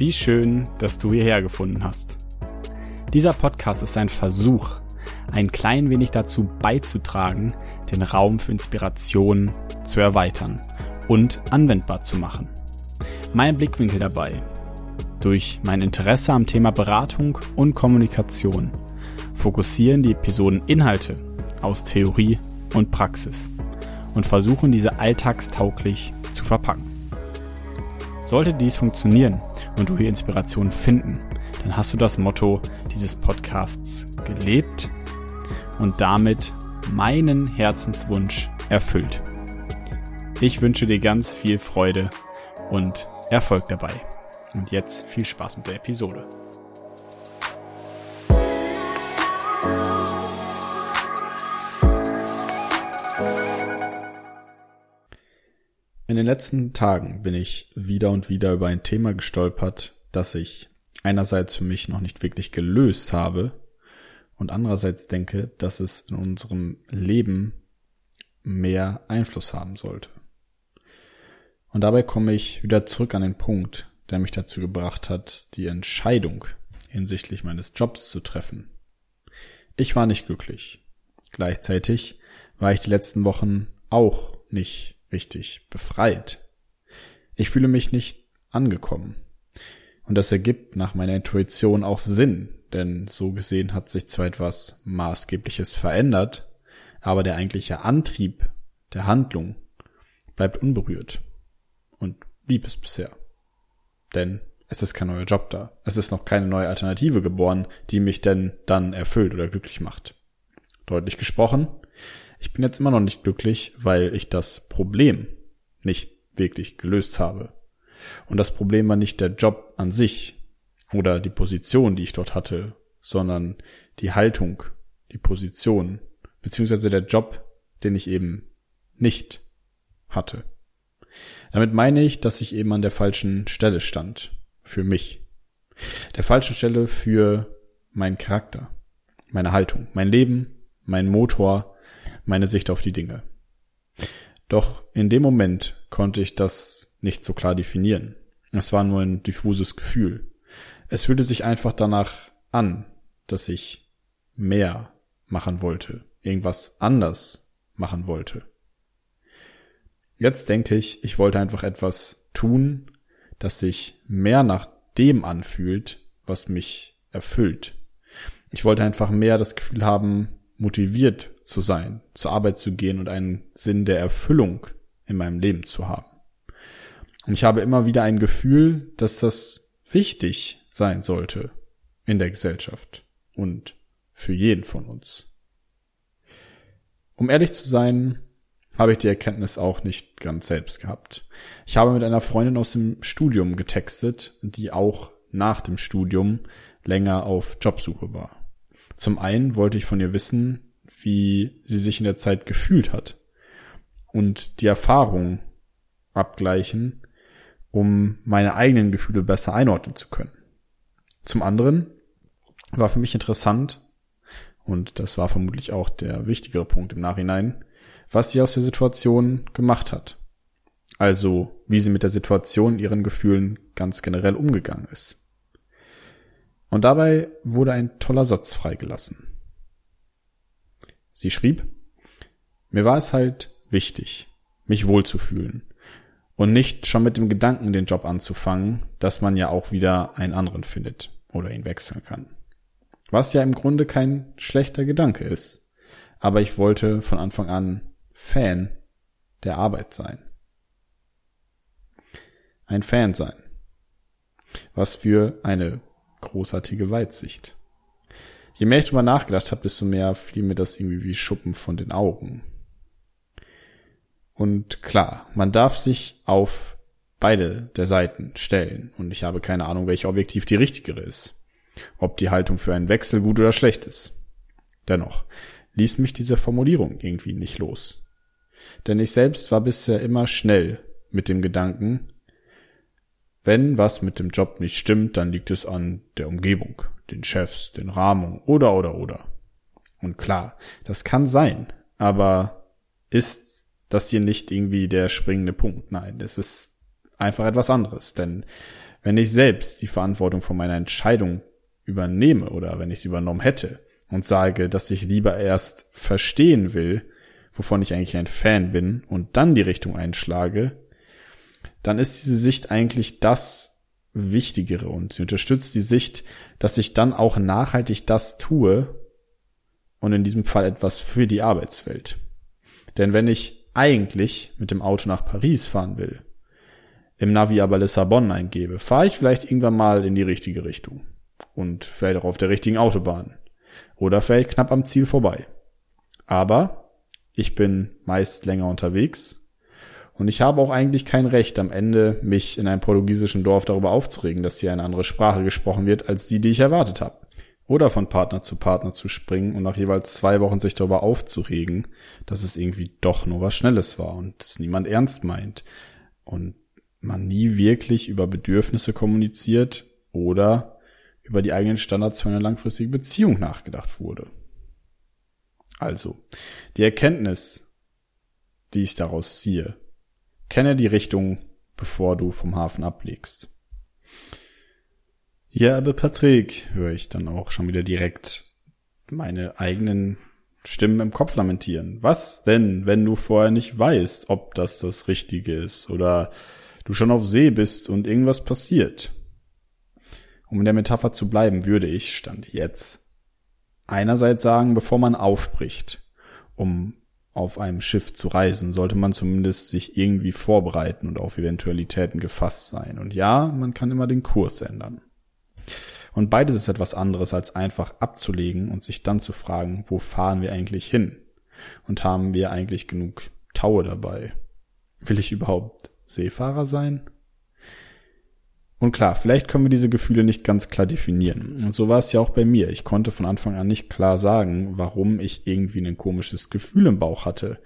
Wie schön, dass du hierher gefunden hast. Dieser Podcast ist ein Versuch, ein klein wenig dazu beizutragen, den Raum für Inspiration zu erweitern und anwendbar zu machen. Mein Blickwinkel dabei. Durch mein Interesse am Thema Beratung und Kommunikation fokussieren die Episoden Inhalte aus Theorie und Praxis und versuchen diese alltagstauglich zu verpacken. Sollte dies funktionieren und du hier Inspiration finden, dann hast du das Motto dieses Podcasts gelebt und damit meinen Herzenswunsch erfüllt. Ich wünsche dir ganz viel Freude und Erfolg dabei. Und jetzt viel Spaß mit der Episode. Den letzten Tagen bin ich wieder und wieder über ein Thema gestolpert, das ich einerseits für mich noch nicht wirklich gelöst habe und andererseits denke, dass es in unserem Leben mehr Einfluss haben sollte. Und dabei komme ich wieder zurück an den Punkt, der mich dazu gebracht hat, die Entscheidung hinsichtlich meines Jobs zu treffen. Ich war nicht glücklich. Gleichzeitig war ich die letzten Wochen auch nicht richtig befreit. Ich fühle mich nicht angekommen. Und das ergibt nach meiner Intuition auch Sinn, denn so gesehen hat sich zwar etwas Maßgebliches verändert, aber der eigentliche Antrieb der Handlung bleibt unberührt und blieb es bisher. Denn es ist kein neuer Job da. Es ist noch keine neue Alternative geboren, die mich denn dann erfüllt oder glücklich macht. Deutlich gesprochen, ich bin jetzt immer noch nicht glücklich, weil ich das Problem nicht wirklich gelöst habe. Und das Problem war nicht der Job an sich oder die Position, die ich dort hatte, sondern die Haltung, die Position, beziehungsweise der Job, den ich eben nicht hatte. Damit meine ich, dass ich eben an der falschen Stelle stand. Für mich. Der falschen Stelle für meinen Charakter, meine Haltung, mein Leben, mein Motor, meine Sicht auf die Dinge. Doch in dem Moment konnte ich das nicht so klar definieren. Es war nur ein diffuses Gefühl. Es fühlte sich einfach danach an, dass ich mehr machen wollte, irgendwas anders machen wollte. Jetzt denke ich, ich wollte einfach etwas tun, das sich mehr nach dem anfühlt, was mich erfüllt. Ich wollte einfach mehr das Gefühl haben, motiviert zu sein, zur Arbeit zu gehen und einen Sinn der Erfüllung in meinem Leben zu haben. Und ich habe immer wieder ein Gefühl, dass das wichtig sein sollte in der Gesellschaft und für jeden von uns. Um ehrlich zu sein, habe ich die Erkenntnis auch nicht ganz selbst gehabt. Ich habe mit einer Freundin aus dem Studium getextet, die auch nach dem Studium länger auf Jobsuche war. Zum einen wollte ich von ihr wissen, wie sie sich in der Zeit gefühlt hat und die Erfahrung abgleichen, um meine eigenen Gefühle besser einordnen zu können. Zum anderen war für mich interessant, und das war vermutlich auch der wichtigere Punkt im Nachhinein, was sie aus der Situation gemacht hat. Also, wie sie mit der Situation, ihren Gefühlen ganz generell umgegangen ist. Und dabei wurde ein toller Satz freigelassen. Sie schrieb, mir war es halt wichtig, mich wohlzufühlen und nicht schon mit dem Gedanken, den Job anzufangen, dass man ja auch wieder einen anderen findet oder ihn wechseln kann. Was ja im Grunde kein schlechter Gedanke ist. Aber ich wollte von Anfang an Fan der Arbeit sein. Ein Fan sein. Was für eine großartige Weitsicht. Je mehr ich drüber nachgedacht habe, desto mehr fiel mir das irgendwie wie Schuppen von den Augen. Und klar, man darf sich auf beide der Seiten stellen. Und ich habe keine Ahnung, welche objektiv die richtigere ist. Ob die Haltung für einen Wechsel gut oder schlecht ist. Dennoch ließ mich diese Formulierung irgendwie nicht los. Denn ich selbst war bisher immer schnell mit dem Gedanken, wenn was mit dem Job nicht stimmt, dann liegt es an der Umgebung, den Chefs, den Rahmungen oder oder oder. Und klar, das kann sein, aber ist das hier nicht irgendwie der springende Punkt? Nein, es ist einfach etwas anderes, denn Wenn ich selbst die Verantwortung von meiner Entscheidung übernehme oder wenn ich sie übernommen hätte und sage, dass ich lieber erst verstehen will, wovon ich eigentlich ein Fan bin und dann die Richtung einschlage, dann ist diese Sicht eigentlich das Wichtigere und sie unterstützt die Sicht, dass ich dann auch nachhaltig das tue und in diesem Fall etwas für die Arbeitswelt. Denn wenn ich eigentlich mit dem Auto nach Paris fahren will, im Navi aber Lissabon eingebe, fahre ich vielleicht irgendwann mal in die richtige Richtung und vielleicht auch auf der richtigen Autobahn oder vielleicht knapp am Ziel vorbei. Aber ich bin meist länger unterwegs und ich habe auch eigentlich kein Recht am Ende, mich in einem portugiesischen Dorf darüber aufzuregen, dass hier eine andere Sprache gesprochen wird als die, die ich erwartet habe. Oder von Partner zu Partner zu springen und nach jeweils zwei Wochen sich darüber aufzuregen, dass es irgendwie doch nur was Schnelles war und es niemand ernst meint. Und man nie wirklich über Bedürfnisse kommuniziert oder über die eigenen Standards für eine langfristige Beziehung nachgedacht wurde. Also, die Erkenntnis, die ich daraus ziehe, kenne die Richtung, bevor du vom Hafen ablegst. Ja, aber Patrick, höre ich dann auch schon wieder direkt meine eigenen Stimmen im Kopf lamentieren. Was denn, wenn du vorher nicht weißt, ob das das Richtige ist oder du schon auf See bist und irgendwas passiert? Um in der Metapher zu bleiben, würde ich, stand jetzt, einerseits sagen, bevor man aufbricht, um auf einem Schiff zu reisen, sollte man zumindest sich irgendwie vorbereiten und auf Eventualitäten gefasst sein. Und ja, man kann immer den Kurs ändern. Und beides ist etwas anderes, als einfach abzulegen und sich dann zu fragen, wo fahren wir eigentlich hin? Und haben wir eigentlich genug Taue dabei? Will ich überhaupt Seefahrer sein? Und klar, vielleicht können wir diese Gefühle nicht ganz klar definieren. Und so war es ja auch bei mir. Ich konnte von Anfang an nicht klar sagen, warum ich irgendwie ein komisches Gefühl im Bauch hatte,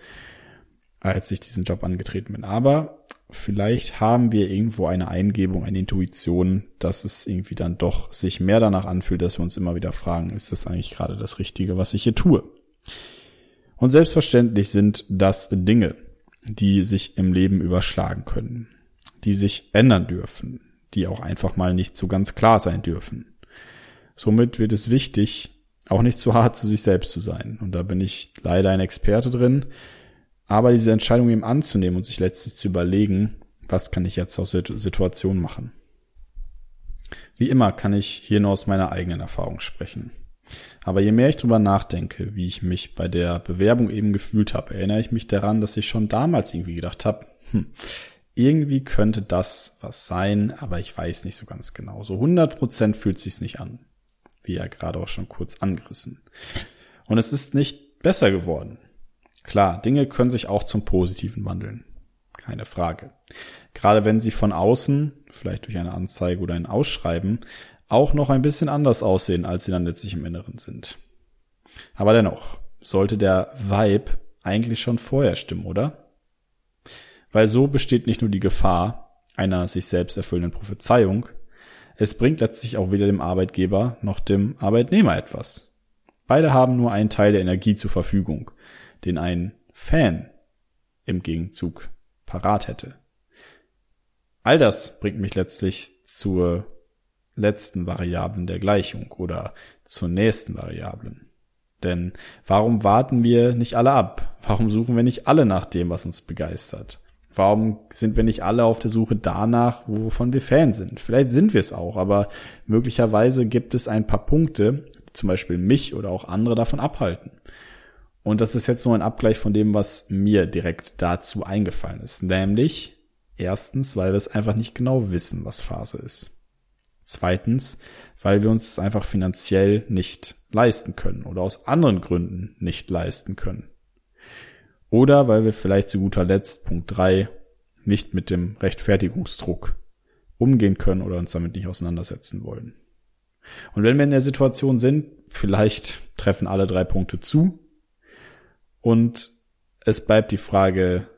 als ich diesen Job angetreten bin. Aber vielleicht haben wir irgendwo eine Eingebung, eine Intuition, dass es irgendwie dann doch sich mehr danach anfühlt, dass wir uns immer wieder fragen, ist das eigentlich gerade das Richtige, was ich hier tue? Und selbstverständlich sind das Dinge, die sich im Leben überschlagen können, die sich ändern dürfen, die auch einfach mal nicht so ganz klar sein dürfen. Somit wird es wichtig, auch nicht zu hart zu sich selbst zu sein. Und da bin ich leider ein Experte drin. Aber diese Entscheidung eben anzunehmen und sich letztlich zu überlegen, was kann ich jetzt aus der Situation machen. Wie immer kann ich hier nur aus meiner eigenen Erfahrung sprechen. Aber je mehr ich drüber nachdenke, wie ich mich bei der Bewerbung eben gefühlt habe, erinnere ich mich daran, dass ich schon damals irgendwie gedacht habe, hm, irgendwie könnte das was sein, aber ich weiß nicht so ganz genau. So 100% fühlt sich's nicht an. Wie ja gerade auch schon kurz angerissen. Und es ist nicht besser geworden. Klar, Dinge können sich auch zum Positiven wandeln. Keine Frage. Gerade wenn sie von außen, vielleicht durch eine Anzeige oder ein Ausschreiben, auch noch ein bisschen anders aussehen, als sie dann letztlich im Inneren sind. Aber dennoch sollte der Vibe eigentlich schon vorher stimmen, oder? Weil so besteht nicht nur die Gefahr einer sich selbst erfüllenden Prophezeiung, es bringt letztlich auch weder dem Arbeitgeber noch dem Arbeitnehmer etwas. Beide haben nur einen Teil der Energie zur Verfügung, den ein Fan im Gegenzug parat hätte. All das bringt mich letztlich zur letzten Variablen der Gleichung oder zur nächsten Variablen. Denn warum warten wir nicht alle ab? Warum suchen wir nicht alle nach dem, was uns begeistert? Warum sind wir nicht alle auf der Suche danach, wovon wir Fan sind? Vielleicht sind wir es auch, aber möglicherweise gibt es ein paar Punkte, die zum Beispiel mich oder auch andere davon abhalten. Und das ist jetzt nur ein Abgleich von dem, was mir direkt dazu eingefallen ist. Nämlich, erstens, weil wir es einfach nicht genau wissen, was Phase ist. Zweitens, weil wir uns einfach finanziell nicht leisten können oder aus anderen Gründen nicht leisten können. Oder weil wir vielleicht zu guter Letzt, Punkt drei nicht mit dem Rechtfertigungsdruck umgehen können oder uns damit nicht auseinandersetzen wollen. Und wenn wir in der Situation sind, vielleicht treffen alle drei Punkte zu und es bleibt die Frage,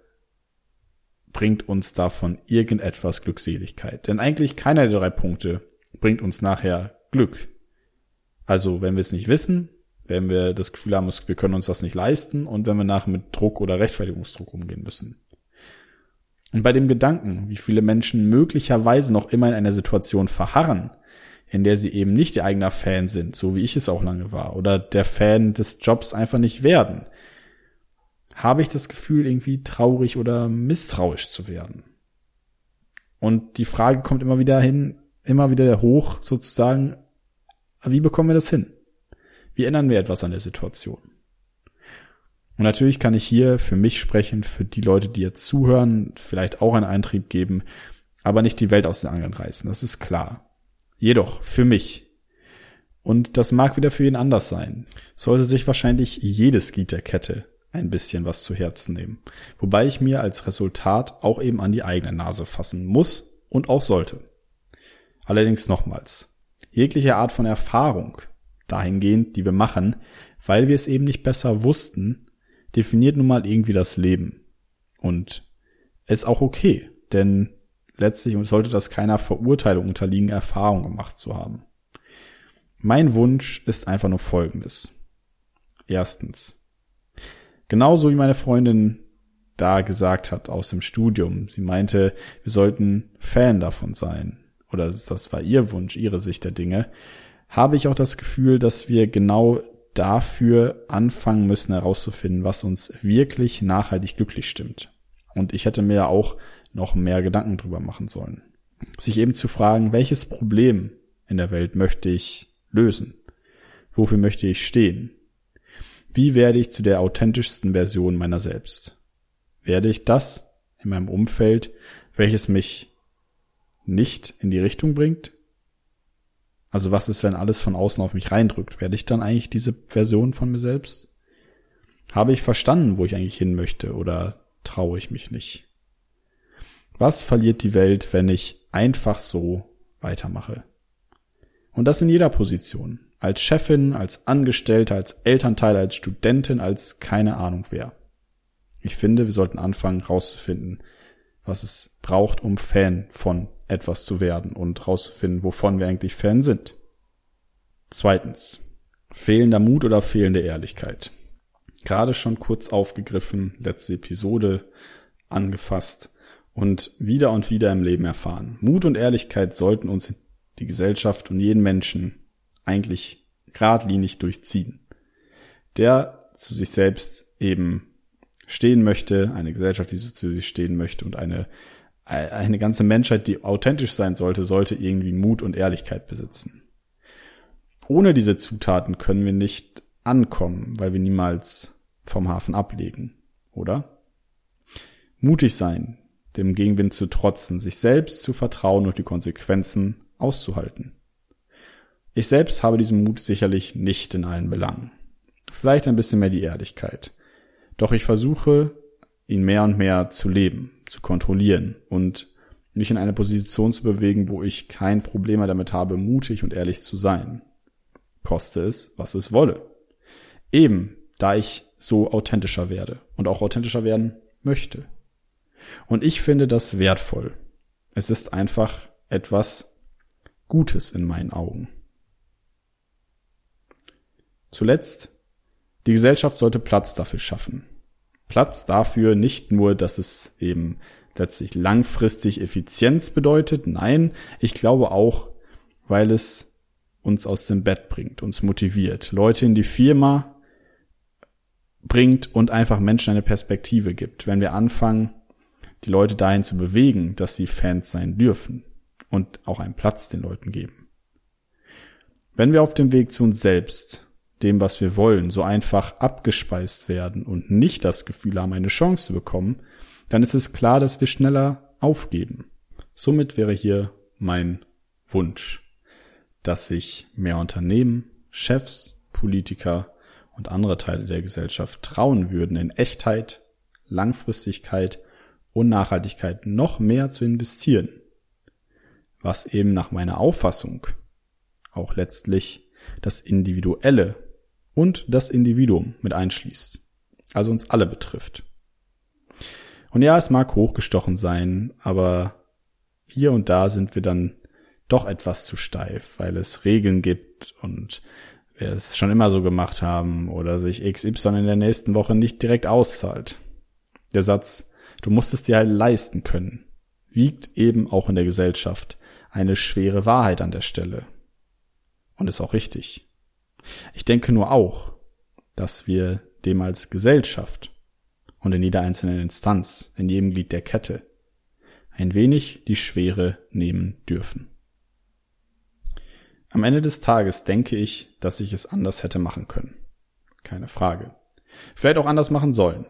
bringt uns davon irgendetwas Glückseligkeit? Denn eigentlich keiner der drei Punkte bringt uns nachher Glück. Also wenn wir es nicht wissen, wenn wir das Gefühl haben, wir können uns das nicht leisten und wenn wir nachher mit Druck oder Rechtfertigungsdruck umgehen müssen. Und bei dem Gedanken, wie viele Menschen möglicherweise noch immer in einer Situation verharren, in der sie eben nicht ihr eigener Fan sind, so wie ich es auch lange war, oder der Fan des Jobs einfach nicht werden, habe ich das Gefühl, irgendwie traurig oder misstrauisch zu werden. Und die Frage kommt immer wieder hin, immer wieder hoch, sozusagen, wie bekommen wir das hin? Wie ändern wir etwas an der Situation? Und natürlich kann ich hier für mich sprechen, für die Leute, die jetzt zuhören, vielleicht auch einen Eintrieb geben, aber nicht die Welt aus den Angeln reißen, das ist klar. Jedoch für mich. Und das mag wieder für jeden anders sein. Sollte sich wahrscheinlich jedes Glied der Kette ein bisschen was zu Herzen nehmen. Wobei ich mir als Resultat auch eben an die eigene Nase fassen muss und auch sollte. Allerdings nochmals. Jegliche Art von Erfahrung, dahingehend, die wir machen, weil wir es eben nicht besser wussten, definiert nun mal irgendwie das Leben. Und ist auch okay, denn letztlich sollte das keiner Verurteilung unterliegen, Erfahrung gemacht zu haben. Mein Wunsch ist einfach nur folgendes. Erstens. Genauso wie meine Freundin da gesagt hat aus dem Studium. Sie meinte, wir sollten Fan davon sein. Oder das war ihr Wunsch, ihre Sicht der Dinge. Habe ich auch das Gefühl, dass wir genau dafür anfangen müssen herauszufinden, was uns wirklich nachhaltig glücklich stimmt. Und ich hätte mir auch noch mehr Gedanken drüber machen sollen. Sich eben zu fragen, welches Problem in der Welt möchte ich lösen? Wofür möchte ich stehen? Wie werde ich zu der authentischsten Version meiner selbst? Werde ich das in meinem Umfeld, welches mich nicht in die Richtung bringt, also was ist, wenn alles von außen auf mich reindrückt? Werde ich dann eigentlich diese Version von mir selbst? Habe ich verstanden, wo ich eigentlich hin möchte oder traue ich mich nicht? Was verliert die Welt, wenn ich einfach so weitermache? Und das in jeder Position. Als Chefin, als Angestellte, als Elternteil, als Studentin, als keine Ahnung wer. Ich finde, wir sollten anfangen rauszufinden, was es braucht, um Fan von etwas zu werden und rauszufinden, wovon wir eigentlich Fan sind. Zweitens. Fehlender Mut oder fehlende Ehrlichkeit. Gerade schon kurz aufgegriffen, letzte Episode angefasst und wieder und wieder im Leben erfahren. Mut und Ehrlichkeit sollten uns die Gesellschaft und jeden Menschen eigentlich geradlinig durchziehen. Der zu sich selbst eben stehen möchte, eine Gesellschaft, die zu sich stehen möchte und eine eine ganze Menschheit, die authentisch sein sollte, sollte irgendwie Mut und Ehrlichkeit besitzen. Ohne diese Zutaten können wir nicht ankommen, weil wir niemals vom Hafen ablegen, oder? Mutig sein, dem Gegenwind zu trotzen, sich selbst zu vertrauen und die Konsequenzen auszuhalten. Ich selbst habe diesen Mut sicherlich nicht in allen Belangen. Vielleicht ein bisschen mehr die Ehrlichkeit. Doch ich versuche, ihn mehr und mehr zu leben, zu kontrollieren und mich in eine Position zu bewegen, wo ich kein Problem mehr damit habe, mutig und ehrlich zu sein. Koste es, was es wolle. Eben, da ich so authentischer werde und auch authentischer werden möchte. Und ich finde das wertvoll. Es ist einfach etwas Gutes in meinen Augen. Zuletzt, die Gesellschaft sollte Platz dafür schaffen. Platz dafür nicht nur, dass es eben letztlich langfristig Effizienz bedeutet. Nein, ich glaube auch, weil es uns aus dem Bett bringt, uns motiviert, Leute in die Firma bringt und einfach Menschen eine Perspektive gibt. Wenn wir anfangen, die Leute dahin zu bewegen, dass sie Fans sein dürfen und auch einen Platz den Leuten geben. Wenn wir auf dem Weg zu uns selbst dem, was wir wollen, so einfach abgespeist werden und nicht das Gefühl haben, eine Chance zu bekommen, dann ist es klar, dass wir schneller aufgeben. Somit wäre hier mein Wunsch, dass sich mehr Unternehmen, Chefs, Politiker und andere Teile der Gesellschaft trauen würden, in Echtheit, Langfristigkeit und Nachhaltigkeit noch mehr zu investieren, was eben nach meiner Auffassung auch letztlich das Individuelle und das Individuum mit einschließt. Also uns alle betrifft. Und ja, es mag hochgestochen sein, aber hier und da sind wir dann doch etwas zu steif, weil es Regeln gibt und wir es schon immer so gemacht haben oder sich XY in der nächsten Woche nicht direkt auszahlt. Der Satz, du musst es dir halt leisten können, wiegt eben auch in der Gesellschaft eine schwere Wahrheit an der Stelle. Und ist auch richtig. Ich denke nur auch, dass wir dem als Gesellschaft und in jeder einzelnen Instanz, in jedem Glied der Kette, ein wenig die Schwere nehmen dürfen. Am Ende des Tages denke ich, dass ich es anders hätte machen können. Keine Frage. Vielleicht auch anders machen sollen.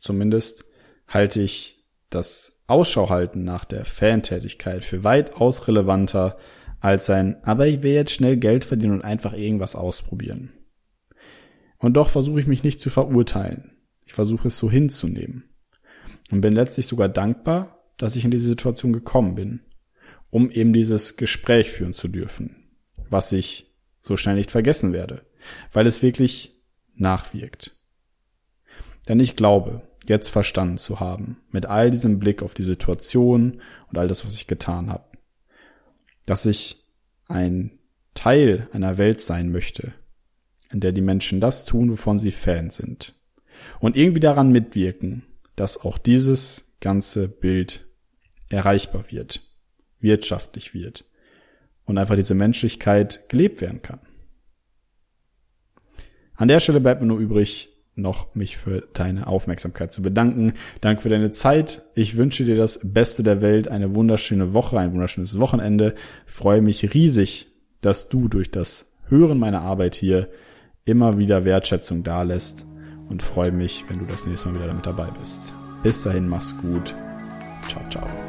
Zumindest halte ich das Ausschau halten nach der Fantätigkeit für weitaus relevanter als ein, aber ich will jetzt schnell Geld verdienen und einfach irgendwas ausprobieren. Und doch versuche ich mich nicht zu verurteilen. Ich versuche es so hinzunehmen. Und bin letztlich sogar dankbar, dass ich in diese Situation gekommen bin, um eben dieses Gespräch führen zu dürfen, was ich so schnell nicht vergessen werde, weil es wirklich nachwirkt. Denn ich glaube, jetzt verstanden zu haben, mit all diesem Blick auf die Situation und all das, was ich getan habe, dass ich ein Teil einer Welt sein möchte, in der die Menschen das tun, wovon sie Fan sind. Und irgendwie daran mitwirken, dass auch dieses ganze Bild erreichbar wird, wirtschaftlich wird und einfach diese Menschlichkeit gelebt werden kann. An der Stelle bleibt mir nur übrig, noch mich für deine Aufmerksamkeit zu bedanken. Danke für deine Zeit. Ich wünsche dir das Beste der Welt, eine wunderschöne Woche, ein wunderschönes Wochenende. Ich freue mich riesig, dass du durch das Hören meiner Arbeit hier immer wieder Wertschätzung dalässt und freue mich, wenn du das nächste Mal wieder damit dabei bist. Bis dahin, mach's gut. Ciao, ciao.